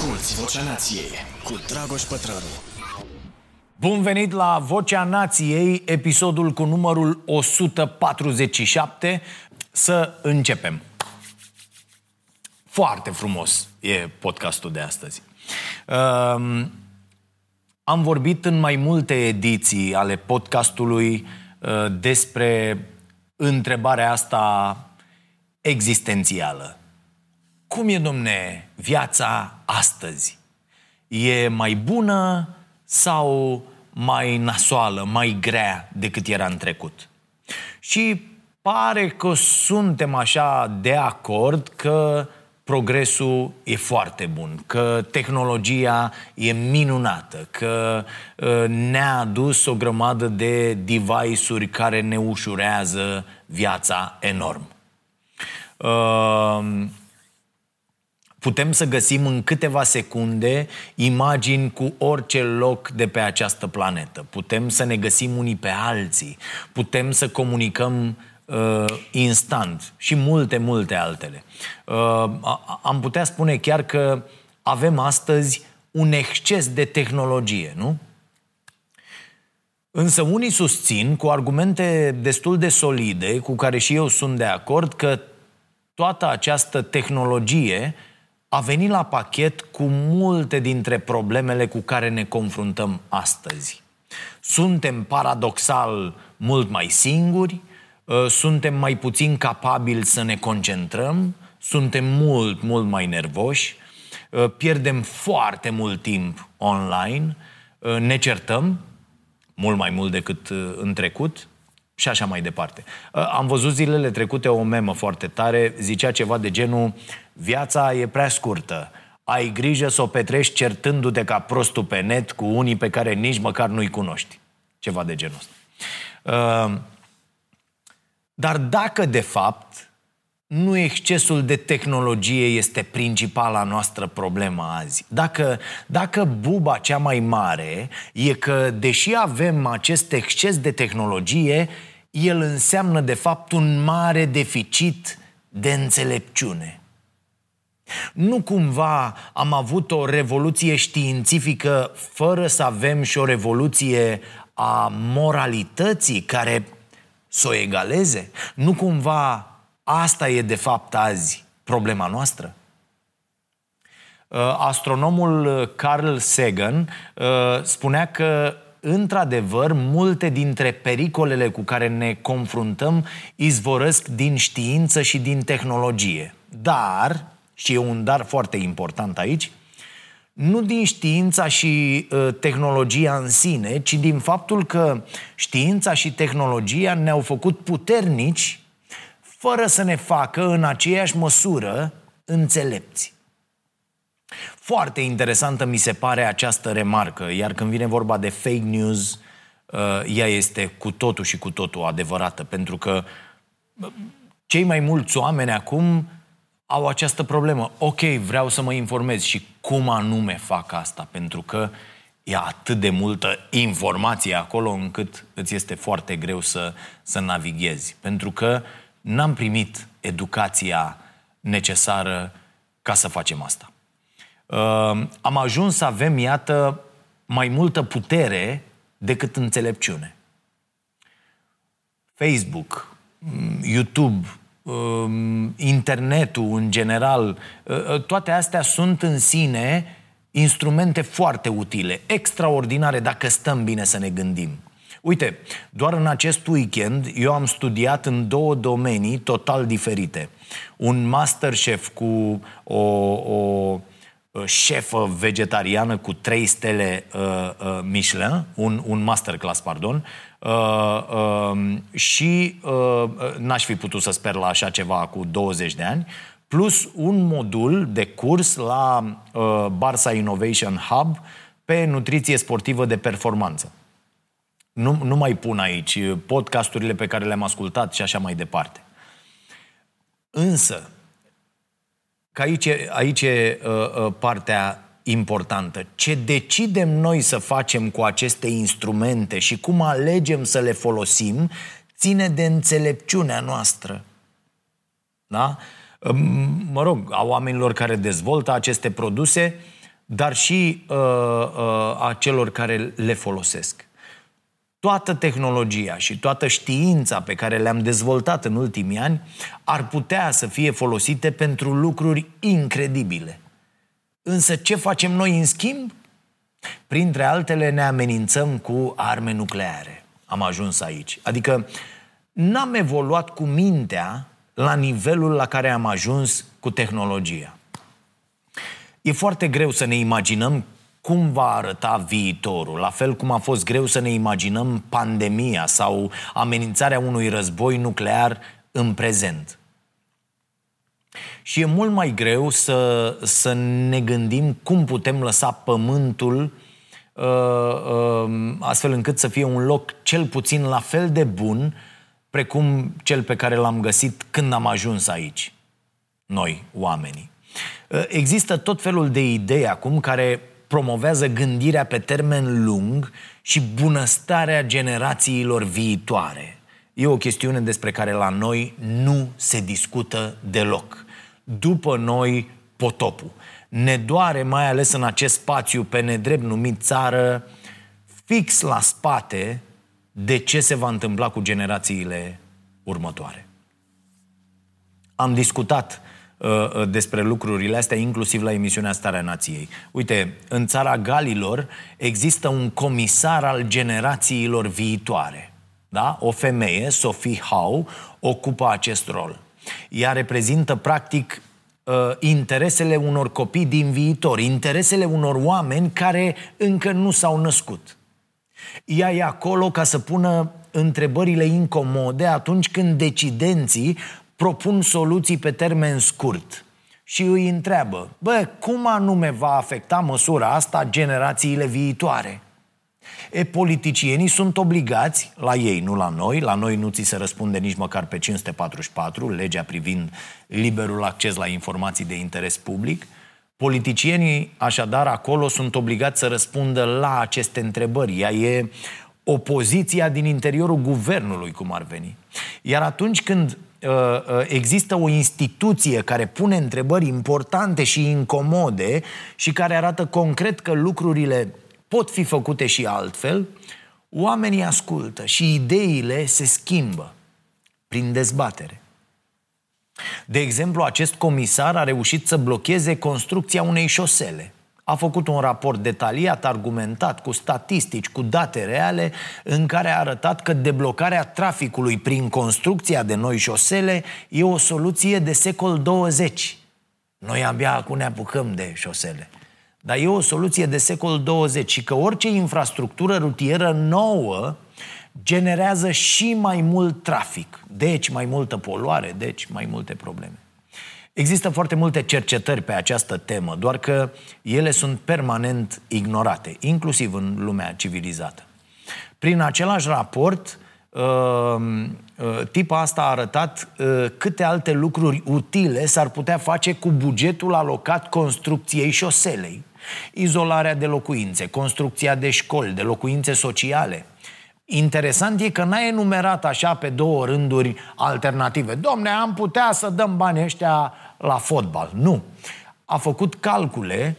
Asculți Vocea Nației cu Dragoș Pătrălu. Bun venit la Vocea Nației, episodul cu numărul 147. Să începem. Foarte frumos e podcastul de astăzi. Um, am vorbit în mai multe ediții ale podcastului uh, despre întrebarea asta existențială. Cum e, domne, viața astăzi? E mai bună sau mai nasoală, mai grea decât era în trecut? Și pare că suntem așa de acord că progresul e foarte bun, că tehnologia e minunată, că uh, ne-a adus o grămadă de device-uri care ne ușurează viața enorm. Uh, putem să găsim în câteva secunde imagini cu orice loc de pe această planetă. Putem să ne găsim unii pe alții. Putem să comunicăm uh, instant și multe, multe altele. Uh, am putea spune chiar că avem astăzi un exces de tehnologie, nu? Însă unii susțin, cu argumente destul de solide, cu care și eu sunt de acord, că toată această tehnologie a venit la pachet cu multe dintre problemele cu care ne confruntăm astăzi. Suntem paradoxal mult mai singuri, ă, suntem mai puțin capabili să ne concentrăm, suntem mult, mult mai nervoși, ă, pierdem foarte mult timp online, ă, ne certăm, mult mai mult decât în trecut, și așa mai departe. Am văzut zilele trecute o memă foarte tare, zicea ceva de genul Viața e prea scurtă. Ai grijă să o petrești certându-te ca prostul pe net cu unii pe care nici măcar nu-i cunoști. Ceva de genul ăsta. Uh, dar dacă, de fapt, nu excesul de tehnologie este principala noastră problemă azi. Dacă, dacă buba cea mai mare e că, deși avem acest exces de tehnologie, el înseamnă, de fapt, un mare deficit de înțelepciune. Nu cumva am avut o revoluție științifică fără să avem și o revoluție a moralității care să o egaleze? Nu cumva asta e de fapt azi problema noastră? Uh, astronomul Carl Sagan uh, spunea că într-adevăr, multe dintre pericolele cu care ne confruntăm izvorăsc din știință și din tehnologie. Dar, și e un dar foarte important aici, nu din știința și uh, tehnologia în sine, ci din faptul că știința și tehnologia ne-au făcut puternici fără să ne facă în aceeași măsură înțelepți. Foarte interesantă mi se pare această remarcă, iar când vine vorba de fake news, uh, ea este cu totul și cu totul adevărată, pentru că uh, cei mai mulți oameni acum au această problemă. Ok, vreau să mă informez și cum anume fac asta, pentru că e atât de multă informație acolo încât îți este foarte greu să, să navighezi. Pentru că n-am primit educația necesară ca să facem asta. Uh, am ajuns să avem, iată, mai multă putere decât înțelepciune. Facebook, YouTube, Um, internetul în general, uh, uh, toate astea sunt în sine instrumente foarte utile, extraordinare dacă stăm bine să ne gândim. Uite, doar în acest weekend eu am studiat în două domenii total diferite. Un masterchef cu o, o uh, șefă vegetariană cu trei stele uh, uh, Michelin, un, un masterclass, pardon, Uh, uh, și uh, n-aș fi putut să sper la așa ceva cu 20 de ani, plus un modul de curs la uh, Barça Innovation Hub pe nutriție sportivă de performanță. Nu, nu mai pun aici podcasturile pe care le-am ascultat și așa mai departe. Însă, că aici, aici e uh, uh, partea importantă. Ce decidem noi să facem cu aceste instrumente și cum alegem să le folosim, ține de înțelepciunea noastră. Da? Mă rog, a oamenilor care dezvoltă aceste produse, dar și uh, uh, a celor care le folosesc. Toată tehnologia și toată știința pe care le-am dezvoltat în ultimii ani ar putea să fie folosite pentru lucruri incredibile. Însă ce facem noi în schimb? Printre altele ne amenințăm cu arme nucleare. Am ajuns aici. Adică n-am evoluat cu mintea la nivelul la care am ajuns cu tehnologia. E foarte greu să ne imaginăm cum va arăta viitorul, la fel cum a fost greu să ne imaginăm pandemia sau amenințarea unui război nuclear în prezent. Și e mult mai greu să, să ne gândim cum putem lăsa pământul uh, uh, astfel încât să fie un loc cel puțin la fel de bun precum cel pe care l-am găsit când am ajuns aici, noi, oamenii. Uh, există tot felul de idei acum care promovează gândirea pe termen lung și bunăstarea generațiilor viitoare. E o chestiune despre care la noi nu se discută deloc. După noi, potopul. Ne doare mai ales în acest spațiu pe nedrept numit țară, fix la spate de ce se va întâmpla cu generațiile următoare. Am discutat uh, uh, despre lucrurile astea, inclusiv la emisiunea Starea Nației. Uite, în țara Galilor există un comisar al generațiilor viitoare. Da? O femeie, Sophie Howe, ocupă acest rol. Ea reprezintă, practic, uh, interesele unor copii din viitor, interesele unor oameni care încă nu s-au născut. Ea e acolo ca să pună întrebările incomode atunci când decidenții propun soluții pe termen scurt și îi întreabă, bă, cum anume va afecta măsura asta generațiile viitoare? E, politicienii sunt obligați, la ei, nu la noi, la noi nu ți se răspunde nici măcar pe 544, legea privind liberul acces la informații de interes public, Politicienii, așadar, acolo sunt obligați să răspundă la aceste întrebări. Ea e opoziția din interiorul guvernului, cum ar veni. Iar atunci când uh, uh, există o instituție care pune întrebări importante și incomode și care arată concret că lucrurile pot fi făcute și altfel, oamenii ascultă și ideile se schimbă prin dezbatere. De exemplu, acest comisar a reușit să blocheze construcția unei șosele. A făcut un raport detaliat, argumentat, cu statistici, cu date reale, în care a arătat că deblocarea traficului prin construcția de noi șosele e o soluție de secol 20. Noi abia acum ne apucăm de șosele. Dar e o soluție de secol 20 și că orice infrastructură rutieră nouă generează și mai mult trafic, deci mai multă poluare, deci mai multe probleme. Există foarte multe cercetări pe această temă, doar că ele sunt permanent ignorate, inclusiv în lumea civilizată. Prin același raport, uh, uh, tipa asta a arătat uh, câte alte lucruri utile s-ar putea face cu bugetul alocat construcției șoselei. Izolarea de locuințe, construcția de școli, de locuințe sociale, Interesant e că n-a enumerat așa pe două rânduri alternative. Domne, am putea să dăm banii ăștia la fotbal. Nu. A făcut calcule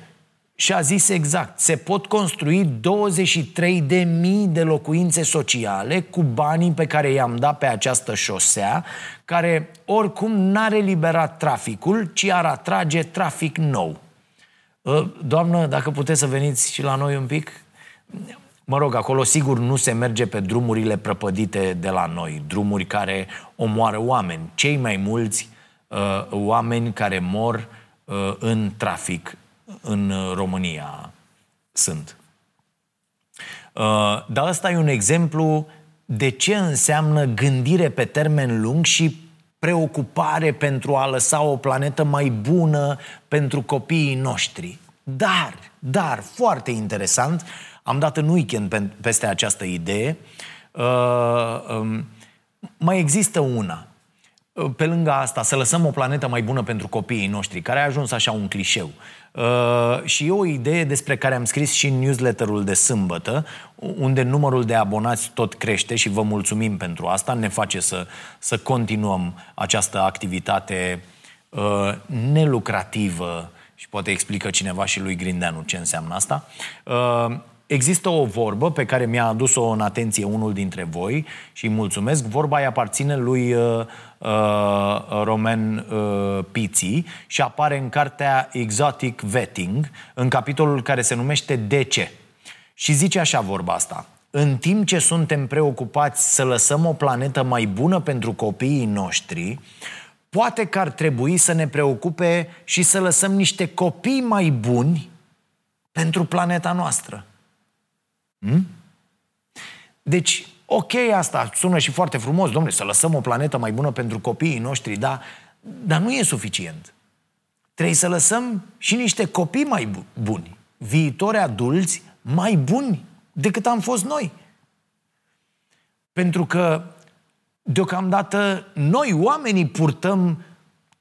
și a zis exact, se pot construi 23.000 de mii de locuințe sociale cu banii pe care i-am dat pe această șosea, care oricum n-ar elibera traficul, ci ar atrage trafic nou. Ă, doamnă, dacă puteți să veniți și la noi un pic, Mă rog, acolo sigur nu se merge pe drumurile prăpădite de la noi, drumuri care omoară oameni. Cei mai mulți uh, oameni care mor uh, în trafic în România sunt. Uh, dar ăsta e un exemplu de ce înseamnă gândire pe termen lung și preocupare pentru a lăsa o planetă mai bună pentru copiii noștri. Dar, dar, foarte interesant, am dat în weekend peste această idee. Uh, um, mai există una. Uh, pe lângă asta, să lăsăm o planetă mai bună pentru copiii noștri, care a ajuns așa un clișeu. Uh, și e o idee despre care am scris și în newsletterul de sâmbătă, unde numărul de abonați tot crește și vă mulțumim pentru asta. Ne face să, să continuăm această activitate uh, nelucrativă și poate explică cineva și lui Grindeanu ce înseamnă asta. Uh, Există o vorbă pe care mi-a adus-o în atenție unul dintre voi și îi mulțumesc. Vorba îi aparține lui uh, uh, Roman uh, Pizzi și apare în cartea Exotic Vetting, în capitolul care se numește De ce? Și zice așa vorba asta. În timp ce suntem preocupați să lăsăm o planetă mai bună pentru copiii noștri, poate că ar trebui să ne preocupe și să lăsăm niște copii mai buni pentru planeta noastră. Hmm? Deci, ok asta, sună și foarte frumos, domnule, să lăsăm o planetă mai bună pentru copiii noștri, da, dar nu e suficient. Trebuie să lăsăm și niște copii mai buni, viitori adulți mai buni decât am fost noi. Pentru că deocamdată noi, oamenii, purtăm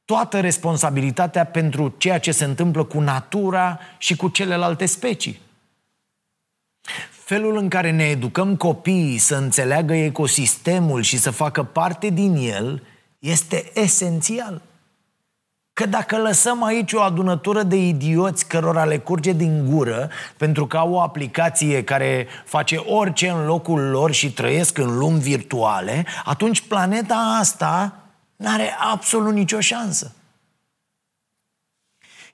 toată responsabilitatea pentru ceea ce se întâmplă cu natura și cu celelalte specii felul în care ne educăm copiii să înțeleagă ecosistemul și să facă parte din el este esențial. Că dacă lăsăm aici o adunătură de idioți cărora le curge din gură pentru că au o aplicație care face orice în locul lor și trăiesc în lumi virtuale, atunci planeta asta n-are absolut nicio șansă.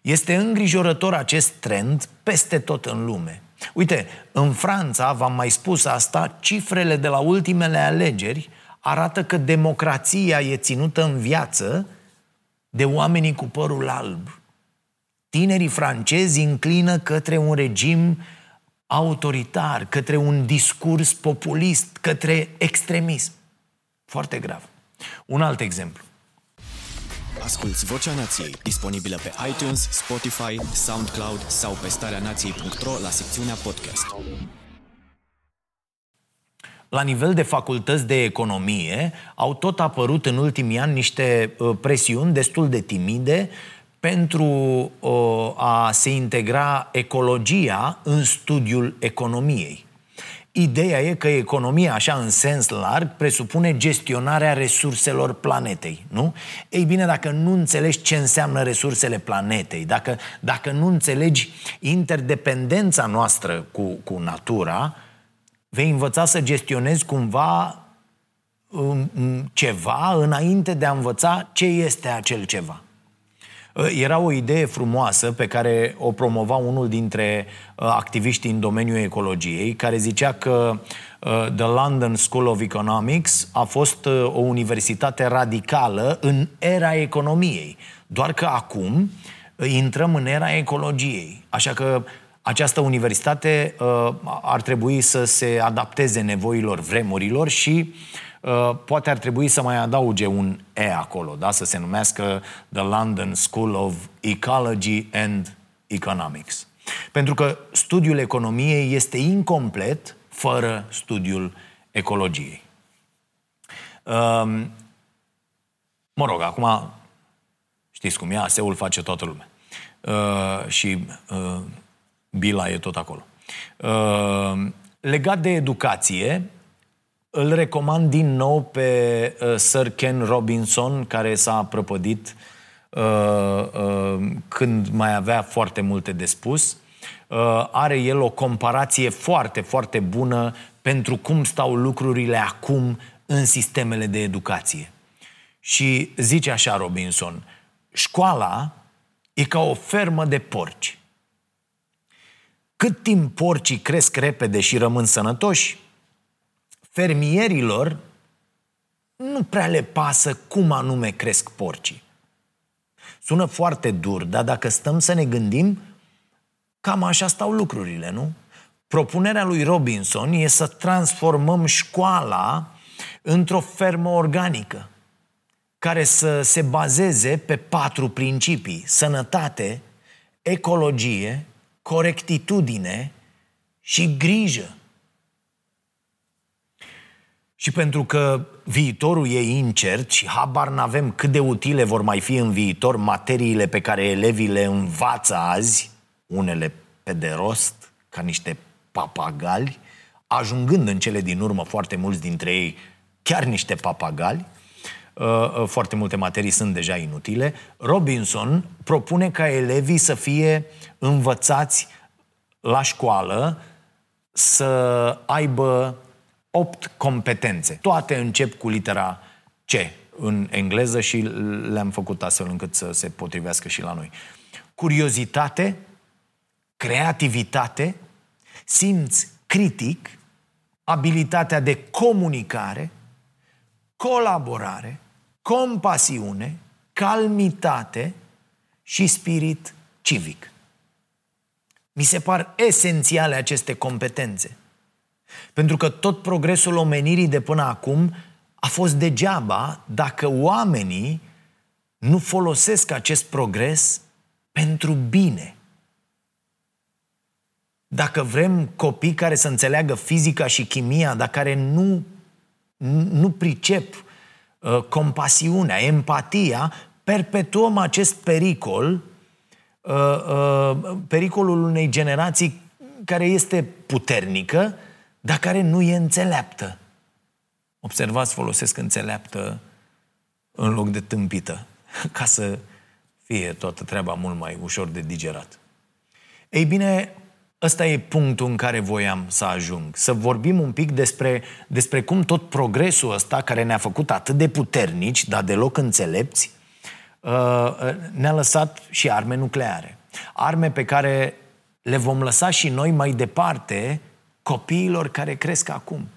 Este îngrijorător acest trend peste tot în lume. Uite, în Franța, v-am mai spus asta, cifrele de la ultimele alegeri arată că democrația e ținută în viață de oamenii cu părul alb. Tinerii francezi înclină către un regim autoritar, către un discurs populist, către extremism. Foarte grav. Un alt exemplu. Asculți Vocea Nației, disponibilă pe iTunes, Spotify, SoundCloud sau pe starea nației.ro la secțiunea podcast. La nivel de facultăți de economie, au tot apărut în ultimii ani niște uh, presiuni destul de timide pentru uh, a se integra ecologia în studiul economiei. Ideea e că economia, așa în sens larg, presupune gestionarea resurselor planetei, nu? Ei bine, dacă nu înțelegi ce înseamnă resursele planetei, dacă, dacă nu înțelegi interdependența noastră cu, cu natura, vei învăța să gestionezi cumva um, um, ceva înainte de a învăța ce este acel ceva. Uh, era o idee frumoasă pe care o promova unul dintre uh, activiștii în domeniul ecologiei, care zicea că uh, The London School of Economics a fost o universitate radicală în era economiei. Doar că acum intrăm în era ecologiei. Așa că această universitate ar trebui să se adapteze nevoilor vremurilor și uh, Uh, poate ar trebui să mai adauge un E acolo, da? să se numească The London School of Ecology and Economics. Pentru că studiul economiei este incomplet fără studiul ecologiei. Um, mă rog, acum știți cum e, ASE-ul face toată lumea. Uh, și uh, Bila e tot acolo. Legat de educație, îl recomand din nou pe uh, Sir Ken Robinson, care s-a prăpădit uh, uh, când mai avea foarte multe de spus. Uh, are el o comparație foarte, foarte bună pentru cum stau lucrurile acum în sistemele de educație. Și zice așa Robinson, școala e ca o fermă de porci. Cât timp porcii cresc repede și rămân sănătoși, fermierilor nu prea le pasă cum anume cresc porcii. Sună foarte dur, dar dacă stăm să ne gândim, cam așa stau lucrurile, nu? Propunerea lui Robinson e să transformăm școala într-o fermă organică care să se bazeze pe patru principii: sănătate, ecologie, corectitudine și grijă. Și pentru că viitorul e incert și habar n-avem cât de utile vor mai fi în viitor materiile pe care elevii le învață azi, unele pe de rost, ca niște papagali, ajungând în cele din urmă foarte mulți dintre ei chiar niște papagali, uh, foarte multe materii sunt deja inutile, Robinson propune ca elevii să fie învățați la școală să aibă opt competențe. Toate încep cu litera C în engleză și le-am făcut astfel încât să se potrivească și la noi. Curiozitate, creativitate, simț critic, abilitatea de comunicare, colaborare, compasiune, calmitate și spirit civic. Mi se par esențiale aceste competențe. Pentru că tot progresul omenirii de până acum a fost degeaba dacă oamenii nu folosesc acest progres pentru bine. Dacă vrem copii care să înțeleagă fizica și chimia, dar care nu, nu pricep uh, compasiunea, empatia, perpetuăm acest pericol, uh, uh, pericolul unei generații care este puternică, dar care nu e înțeleaptă. Observați, folosesc înțeleaptă în loc de tâmpită, ca să fie toată treaba mult mai ușor de digerat. Ei bine, ăsta e punctul în care voiam să ajung. Să vorbim un pic despre, despre cum tot progresul ăsta, care ne-a făcut atât de puternici, dar deloc înțelepți, uh, ne-a lăsat și arme nucleare. Arme pe care le vom lăsa și noi mai departe copiilor care cresc acum.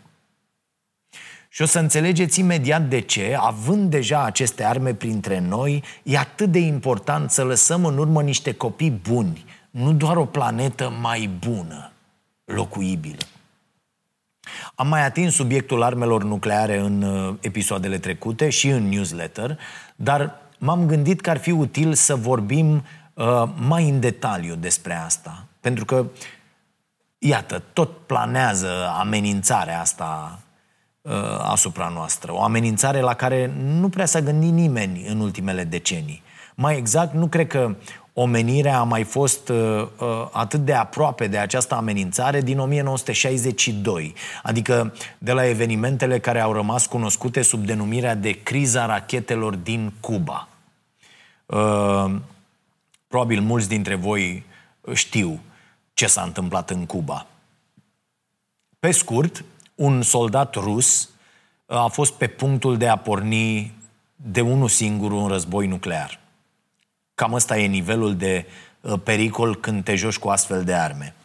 Și o să înțelegeți imediat de ce, având deja aceste arme printre noi, e atât de important să lăsăm în urmă niște copii buni, nu doar o planetă mai bună, locuibilă. Am mai atins subiectul armelor nucleare în uh, episoadele trecute și în newsletter, dar m-am gândit că ar fi util să vorbim uh, mai în detaliu despre asta. Pentru că, iată, tot planează amenințarea asta uh, asupra noastră. O amenințare la care nu prea s-a gândit nimeni în ultimele decenii. Mai exact, nu cred că omenirea a mai fost uh, uh, atât de aproape de această amenințare din 1962, adică de la evenimentele care au rămas cunoscute sub denumirea de criza rachetelor din Cuba. Uh, probabil mulți dintre voi știu ce s-a întâmplat în Cuba. Pe scurt, un soldat rus a fost pe punctul de a porni de unul singur un război nuclear. Cam ăsta e nivelul de uh, pericol când te joci cu astfel de arme.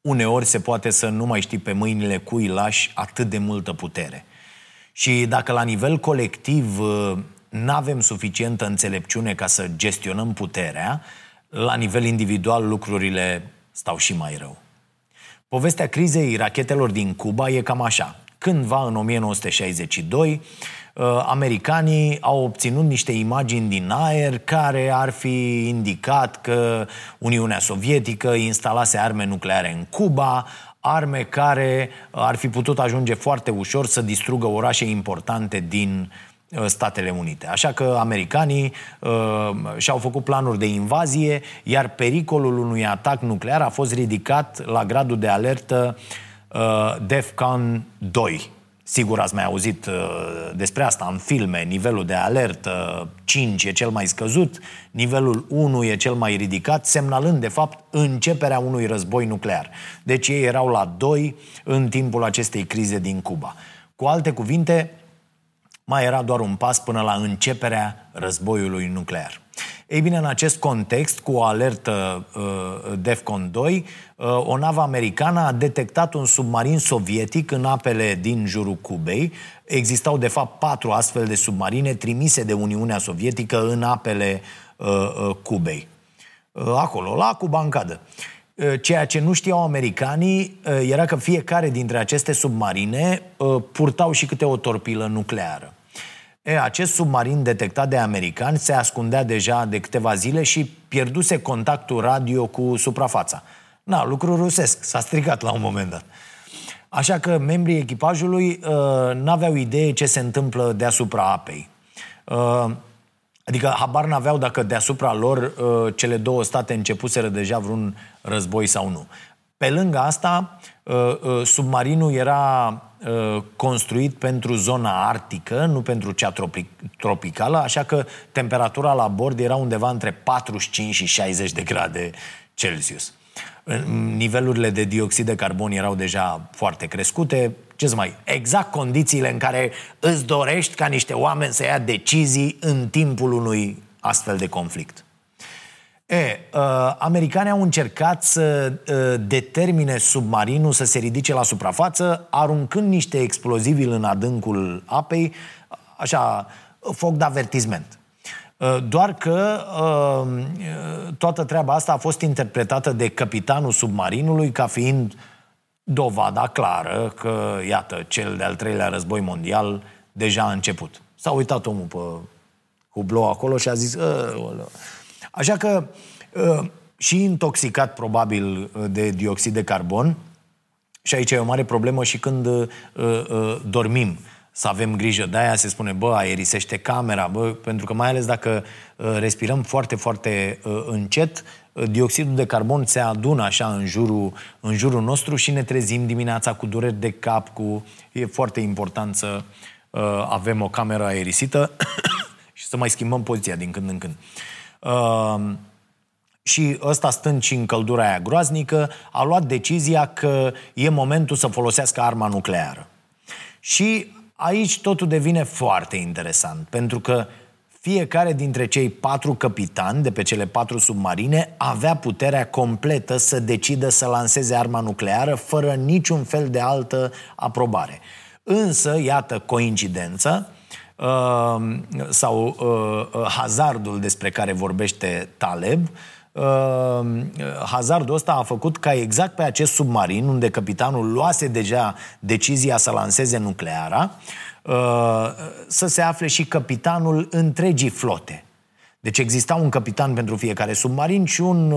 Uneori se poate să nu mai știi pe mâinile cui lași atât de multă putere. Și dacă la nivel colectiv uh, nu avem suficientă înțelepciune ca să gestionăm puterea, la nivel individual lucrurile stau și mai rău. Povestea crizei rachetelor din Cuba e cam așa. Cândva, în 1962, uh, americanii au obținut niște imagini din aer care ar fi indicat că Uniunea Sovietică instalase arme nucleare în Cuba, arme care ar fi putut ajunge foarte ușor să distrugă orașe importante din Uh, Statele Unite. Așa că americanii uh, și-au făcut planuri de invazie, iar pericolul unui atac nuclear a fost ridicat la gradul de alertă uh, DEFCON 2. Sigur ați mai auzit uh, despre asta în filme. Nivelul de alertă 5 e cel mai scăzut, nivelul 1 e cel mai ridicat, semnalând de fapt începerea unui război nuclear. Deci ei erau la 2 în timpul acestei crize din Cuba. Cu alte cuvinte, mai era doar un pas până la începerea războiului nuclear. Ei bine, în acest context, cu o alertă uh, DEFCON 2, uh, o navă americană a detectat un submarin sovietic în apele din jurul Cubei. Existau, de fapt, patru astfel de submarine trimise de Uniunea Sovietică în apele uh, uh, Cubei. Uh, acolo, la Cuba în cadă. Uh, ceea ce nu știau americanii uh, era că fiecare dintre aceste submarine uh, purtau și câte o torpilă nucleară. E, acest submarin detectat de americani se ascundea deja de câteva zile și pierduse contactul radio cu suprafața. Na, lucru rusesc, s-a stricat la un moment dat. Așa că membrii echipajului uh, n-aveau idee ce se întâmplă deasupra apei. Uh, adică habar n-aveau dacă deasupra lor uh, cele două state începuseră deja vreun război sau nu. Pe lângă asta, submarinul era construit pentru zona arctică, nu pentru cea tropicală, așa că temperatura la bord era undeva între 45 și 60 de grade Celsius. Nivelurile de dioxid de carbon erau deja foarte crescute. Ce mai? Exact condițiile în care îți dorești ca niște oameni să ia decizii în timpul unui astfel de conflict. E, uh, americanii au încercat să uh, determine submarinul să se ridice la suprafață, aruncând niște explozivi în adâncul apei, așa, foc de avertisment. Uh, doar că uh, toată treaba asta a fost interpretată de capitanul submarinului ca fiind dovada clară că, iată, cel de-al treilea război mondial deja a început. S-a uitat omul pe hublou acolo și a zis... Așa că și intoxicat probabil de dioxid de carbon, și aici e o mare problemă și când uh, uh, dormim să avem grijă. De aia se spune, bă, aerisește camera, bă, pentru că mai ales dacă uh, respirăm foarte, foarte uh, încet, uh, dioxidul de carbon se adună așa în jurul, în jurul nostru și ne trezim dimineața cu dureri de cap, cu... E foarte important să uh, avem o cameră aerisită și să mai schimbăm poziția din când în când. Uh, și ăsta stând și în căldura aia groaznică, a luat decizia că e momentul să folosească arma nucleară. Și aici totul devine foarte interesant, pentru că fiecare dintre cei patru capitani de pe cele patru submarine avea puterea completă să decidă să lanseze arma nucleară fără niciun fel de altă aprobare. Însă, iată coincidență, uh, sau uh, uh, hazardul despre care vorbește Taleb, uh, hazardul ăsta a făcut ca exact pe acest submarin, unde capitanul luase deja decizia să lanseze nucleara, uh, să se afle și capitanul întregii flote. Deci exista un capitan pentru fiecare submarin și un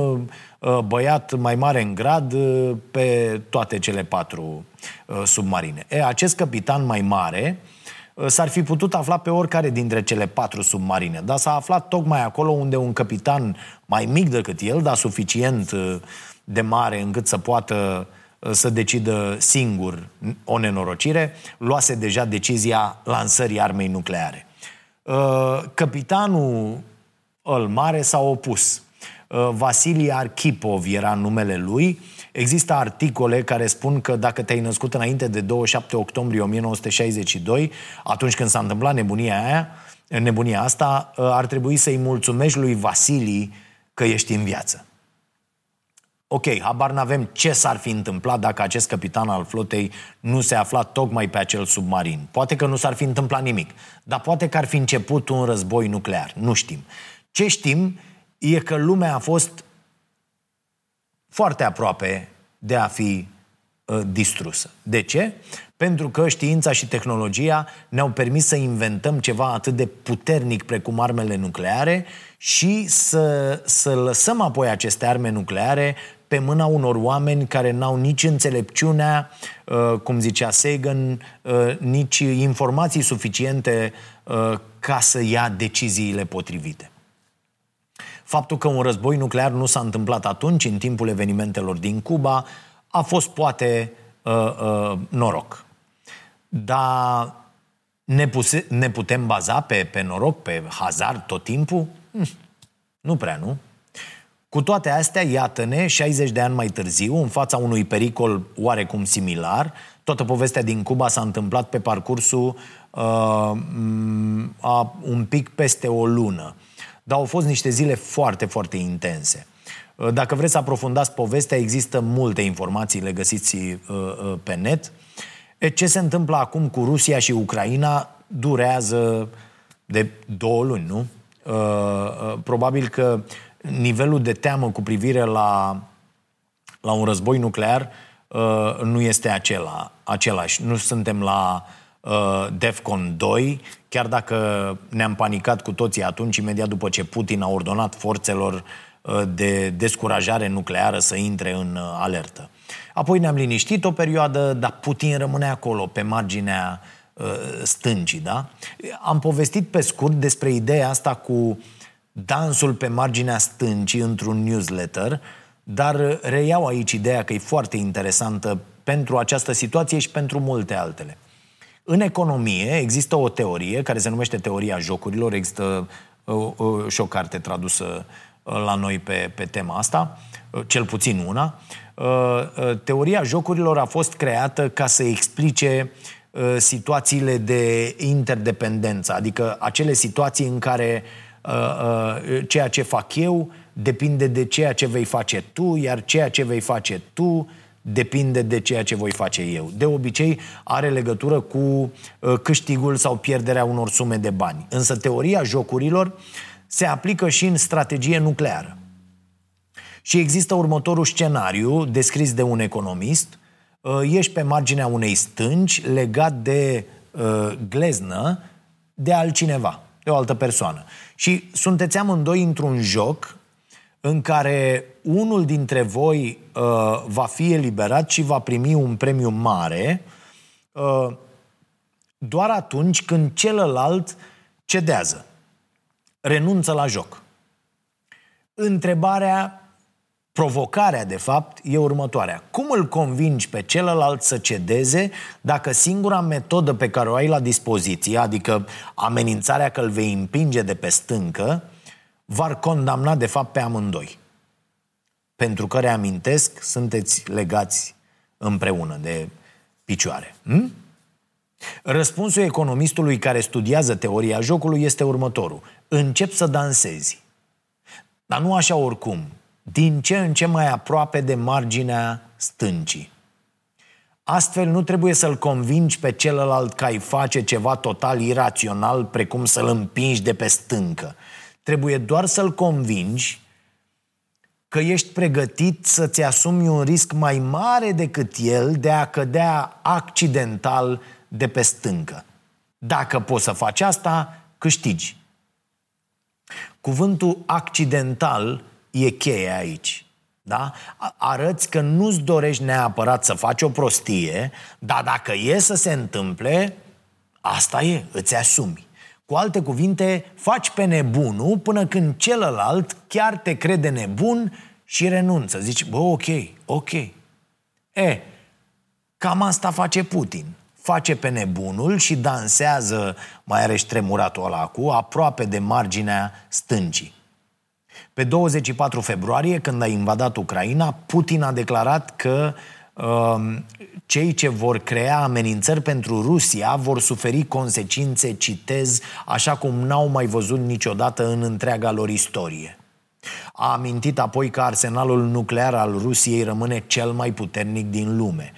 uh, băiat mai mare în grad uh, pe toate cele patru uh, submarine. E, acest capitan mai mare uh, Uh, s-ar fi putut afla pe oricare dintre cele patru submarine, dar s-a aflat tocmai acolo unde un capitan mai mic decât el, dar suficient uh, de mare încât să poată uh, să decidă singur o nenorocire, luase deja decizia lansării armei nucleare. Capitanul îl mare s-a opus. Vasili Archipov era numele lui, Există articole care spun că dacă te-ai născut înainte de 27 octombrie 1962, atunci când s-a întâmplat nebunia aia, nebunia asta, ar trebui să-i mulțumești lui Vasilii că ești în viață. Ok, habar n-avem ce s-ar fi întâmplat dacă acest capitan al flotei nu se afla tocmai pe acel submarin. Poate că nu s-ar fi întâmplat nimic, dar poate că ar fi început un război nuclear. Nu știm. Ce știm e că lumea a fost foarte aproape de a fi uh, distrusă. De ce? Pentru că știința și tehnologia ne-au permis să inventăm ceva atât de puternic precum armele nucleare și să, să lăsăm apoi aceste arme nucleare pe mâna unor oameni care n-au nici înțelepciunea, uh, cum zicea Sagan, uh, nici informații suficiente uh, ca să ia deciziile potrivite. Faptul că un război nuclear nu s-a întâmplat atunci, în timpul evenimentelor din Cuba, a fost poate uh, uh, noroc. Dar ne, puse, ne putem baza pe, pe noroc, pe hazard tot timpul? Hm, nu prea, nu? Cu toate astea, iată-ne, 60 de ani mai târziu, în fața unui pericol oarecum similar, toată povestea din Cuba s-a întâmplat pe parcursul uh, a un pic peste o lună. Dar au fost niște zile foarte, foarte intense. Uh, dacă vreți să aprofundați povestea, există multe informații, le găsiți uh, uh, pe net. Ce se întâmplă acum cu Rusia și Ucraina durează de două luni, nu? Probabil că nivelul de teamă cu privire la, la un război nuclear nu este acela, același. Nu suntem la uh, DEFCON 2, chiar dacă ne-am panicat cu toții atunci, imediat după ce Putin a ordonat forțelor uh, de descurajare nucleară să intre în uh, alertă. Apoi ne-am liniștit o perioadă, dar Putin rămâne acolo, pe marginea uh, stâncii, da? Am povestit pe scurt despre ideea asta cu dansul pe marginea stâncii într-un newsletter, dar reiau aici ideea că e foarte interesantă pentru această situație și pentru multe altele. În economie există o teorie care se numește teoria jocurilor, există uh, uh, și o carte tradusă uh, la noi pe, pe tema asta, cel puțin una. Teoria jocurilor a fost creată ca să explice situațiile de interdependență, adică acele situații în care ceea ce fac eu depinde de ceea ce vei face tu, iar ceea ce vei face tu depinde de ceea ce voi face eu. De obicei are legătură cu uh, câștigul sau pierderea unor sume de bani. Însă teoria jocurilor se aplică și în strategie nucleară. Și există următorul scenariu descris de un economist. Uh, ești pe marginea unei stânci legat de uh, gleznă de altcineva, de o altă persoană. Și sunteți amândoi într-un joc în care unul dintre voi uh, va fi eliberat și va primi un premiu mare uh, doar atunci când celălalt cedează, renunță la joc. Întrebarea, provocarea de fapt, e următoarea. Cum îl convingi pe celălalt să cedeze dacă singura metodă pe care o ai la dispoziție, adică amenințarea că îl vei împinge de pe stâncă, v-ar condamna de fapt pe amândoi. Pentru că, reamintesc, sunteți legați împreună de picioare. Hm? Răspunsul economistului care studiază teoria jocului este următorul. Încep să dansezi. Dar nu așa oricum. Din ce în ce mai aproape de marginea stâncii. Astfel nu trebuie să-l convingi pe celălalt că ai face ceva total irațional, precum să-l împingi de pe stâncă. Trebuie doar să-l convingi că ești pregătit să-ți asumi un risc mai mare decât el de a cădea accidental de pe stâncă. Dacă poți să faci asta, câștigi. Cuvântul accidental e cheie aici. Da? Arăți că nu-ți dorești neapărat să faci o prostie, dar dacă e să se întâmple, asta e, îți asumi. Cu alte cuvinte, faci pe nebunul până când celălalt chiar te crede nebun și renunță. Zici, bă, ok, ok. E, cam asta face Putin. Face pe nebunul și dansează, mai are și ștremuratul ăla cu, aproape de marginea stâncii. Pe 24 februarie, când a invadat Ucraina, Putin a declarat că uh, cei ce vor crea amenințări pentru Rusia vor suferi consecințe, citez, așa cum n-au mai văzut niciodată în întreaga lor istorie. A amintit apoi că arsenalul nuclear al Rusiei rămâne cel mai puternic din lume.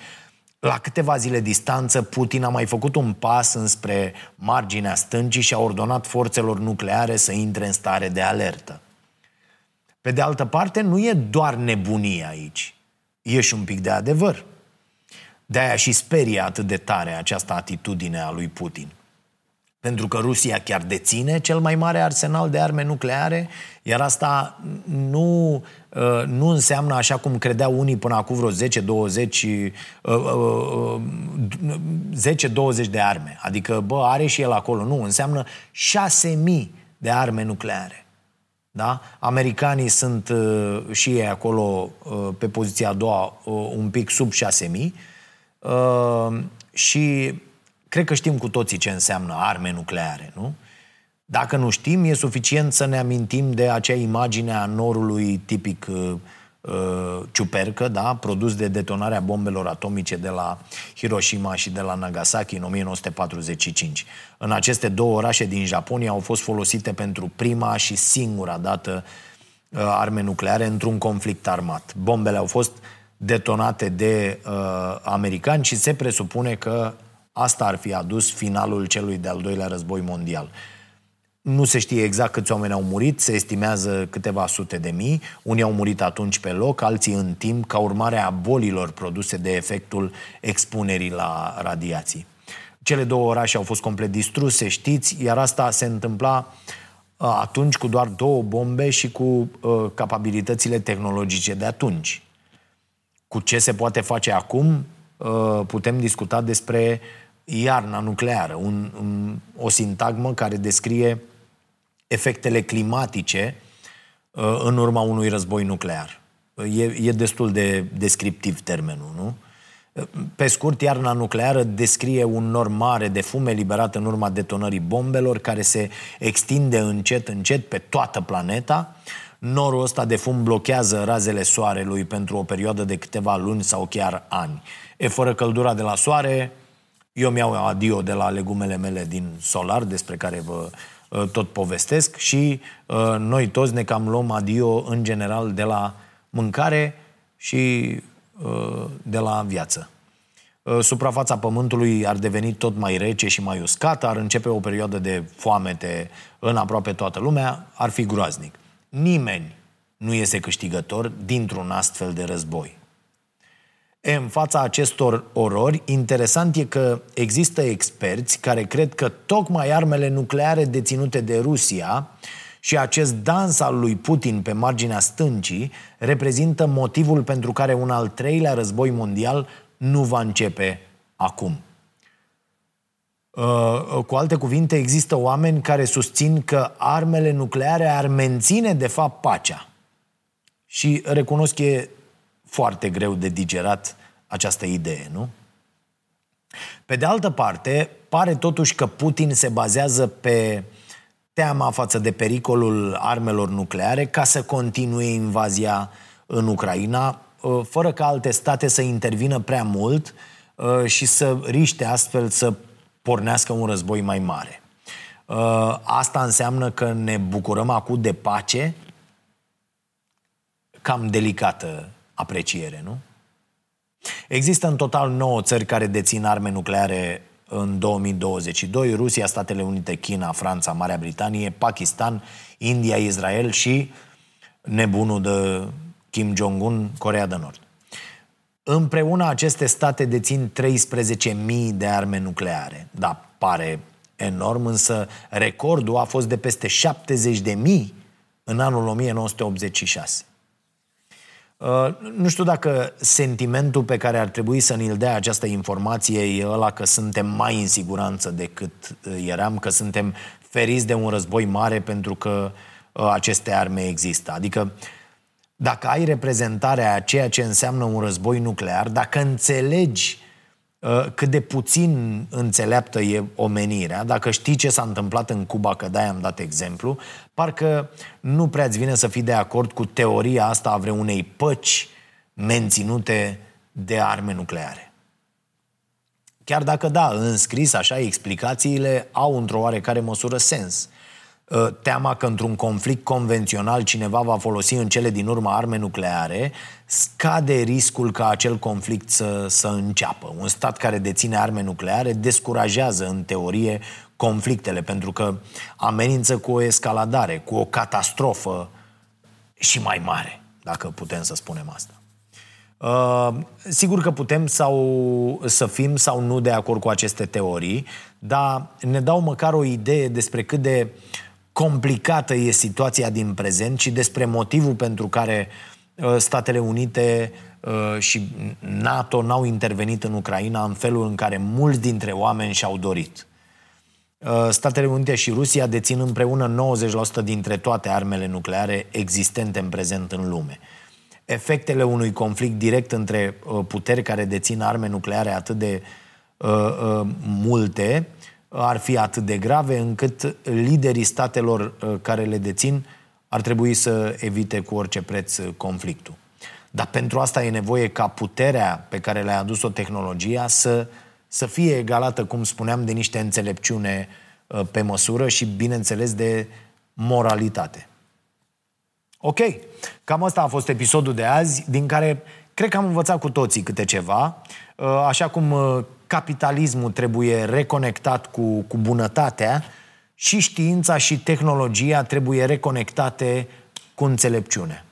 La câteva zile distanță, Putin a mai făcut un pas înspre marginea stâncii și a ordonat forțelor nucleare să intre în stare de alertă. Pe de altă parte, nu e doar nebunie aici. E și un pic de adevăr. De-aia și sperie atât de tare această atitudine a lui Putin. Pentru că Rusia chiar deține cel mai mare arsenal de arme nucleare, iar asta nu, uh, nu înseamnă, așa cum credeau unii până acum vreo 10-20 10-20 de arme. Adică, bă, are și el acolo. Nu, înseamnă 6.000 de arme nucleare. Da? Americanii sunt uh, și ei acolo uh, pe poziția a doua, uh, un pic sub 6000 uh, și cred că știm cu toții ce înseamnă arme nucleare, nu? Dacă nu știm, e suficient să ne amintim de acea imagine a norului tipic uh, uh, ciupercă, da? produs de detonarea bombelor atomice de la Hiroshima și de la Nagasaki în 1945. În aceste două orașe din Japonia au fost folosite pentru prima și singura dată uh, arme nucleare într-un conflict armat. Bombele au fost detonate de uh, americani și se presupune că asta ar fi adus finalul celui de-al doilea război mondial. Nu se știe exact câți oameni au murit, se estimează câteva sute de mii. Unii au murit atunci pe loc, alții în timp, ca urmare a bolilor produse de efectul expunerii la radiații. Cele două orașe au fost complet distruse, știți, iar asta se întâmpla uh, atunci cu doar două bombe și cu uh, capabilitățile tehnologice de atunci. Cu ce se poate face acum, uh, putem discuta despre iarna nucleară, un, un, o sintagmă care descrie efectele climatice uh, în urma unui război nuclear. E, e destul de descriptiv termenul, nu? Pe scurt, iarna nucleară descrie un nor mare de fum eliberat în urma detonării bombelor, care se extinde încet, încet pe toată planeta. Norul ăsta de fum blochează razele soarelui pentru o perioadă de câteva luni sau chiar ani. E fără căldura de la soare, eu mi-au adio de la legumele mele din solar, despre care vă uh, tot povestesc, și uh, noi toți ne cam luăm adio în general de la mâncare și uh, de la viață. Uh, suprafața pământului ar deveni tot mai rece și mai uscată, ar începe o perioadă de foamete în aproape toată lumea, ar fi groaznic. Nimeni nu iese câștigător dintr-un astfel de război. E, în fața acestor orori, interesant e că există experți care cred că tocmai armele nucleare deținute de Rusia și acest dans al lui Putin pe marginea stâncii reprezintă motivul pentru care un al treilea război mondial nu va începe acum. Uh, cu alte cuvinte, există oameni care susțin că armele nucleare ar menține, de fapt, pacea. Și recunosc că e foarte greu de digerat această idee, nu? Pe de altă parte, pare totuși că Putin se bazează pe teama față de pericolul armelor nucleare ca să continue invazia în Ucraina, uh, fără ca alte state să intervină prea mult uh, și să riște astfel să pornească un război mai mare. Uh, asta înseamnă că ne bucurăm acum de pace, cam delicată apreciere, nu? Există în total 9 țări care dețin arme nucleare în 2022, Rusia, Statele Unite, China, Franța, Marea Britanie, Pakistan, India, Israel și nebunul de Kim Jong-un, Corea de Nord. Împreună aceste state dețin 13.000 de arme nucleare. Da, pare enorm, însă recordul a fost de peste 70.000 în anul 1986. Uh, nu știu dacă sentimentul pe care ar trebui să ne-l dea această informație e ăla că suntem mai în siguranță decât uh, eram, că suntem feriți de un război mare pentru că uh, aceste arme există. Adică dacă ai reprezentarea a ceea ce înseamnă un război nuclear, dacă înțelegi uh, cât de puțin înțeleaptă e omenirea, dacă știi ce s-a întâmplat în Cuba, că de am dat exemplu, parcă nu prea-ți vine să fii de acord cu teoria asta a vreunei păci menținute de arme nucleare. Chiar dacă da, în scris așa, explicațiile au într-o oarecare măsură sens. Uh, teama că într-un conflict convențional cineva va folosi în cele din urmă arme nucleare, scade riscul ca acel conflict să, să înceapă. Un stat care deține arme nucleare descurajează, în teorie, conflictele, pentru că amenință cu o escaladare, cu o catastrofă și mai mare, dacă putem să spunem asta. Uh, sigur că putem sau să fim sau nu de acord cu aceste teorii, dar ne dau măcar o idee despre cât de uh, complicată e situația din prezent și despre motivul pentru care uh, Statele Unite uh, și NATO n-au intervenit în Ucraina în felul în care mulți dintre oameni și-au dorit. Uh, Statele Unite și Rusia dețin împreună 90% dintre toate armele nucleare existente în prezent în lume. Efectele unui conflict direct între puteri care dețin arme nucleare atât de uh, uh, multe ar fi atât de grave încât liderii statelor uh, care le dețin ar trebui să evite cu orice preț uh, conflictul. Dar pentru asta e nevoie ca puterea pe care le-a adus-o tehnologia să, să fie egalată, cum spuneam, de niște înțelepciune uh, pe măsură și, bineînțeles, de moralitate. Ok, cam asta a fost episodul de azi, din care cred că am învățat cu toții câte ceva. Așa cum capitalismul trebuie reconectat cu, cu bunătatea și știința și tehnologia trebuie reconectate cu înțelepciune.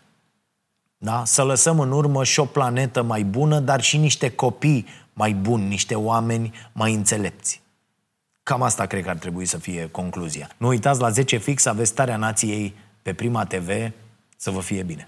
Da? Să lăsăm în urmă și o planetă mai bună, dar și niște copii mai buni, niște oameni mai înțelepți. Cam asta cred că ar trebui să fie concluzia. Nu uitați, la 10 fix aveți starea nației pe Prima TV. Să vă fie bine!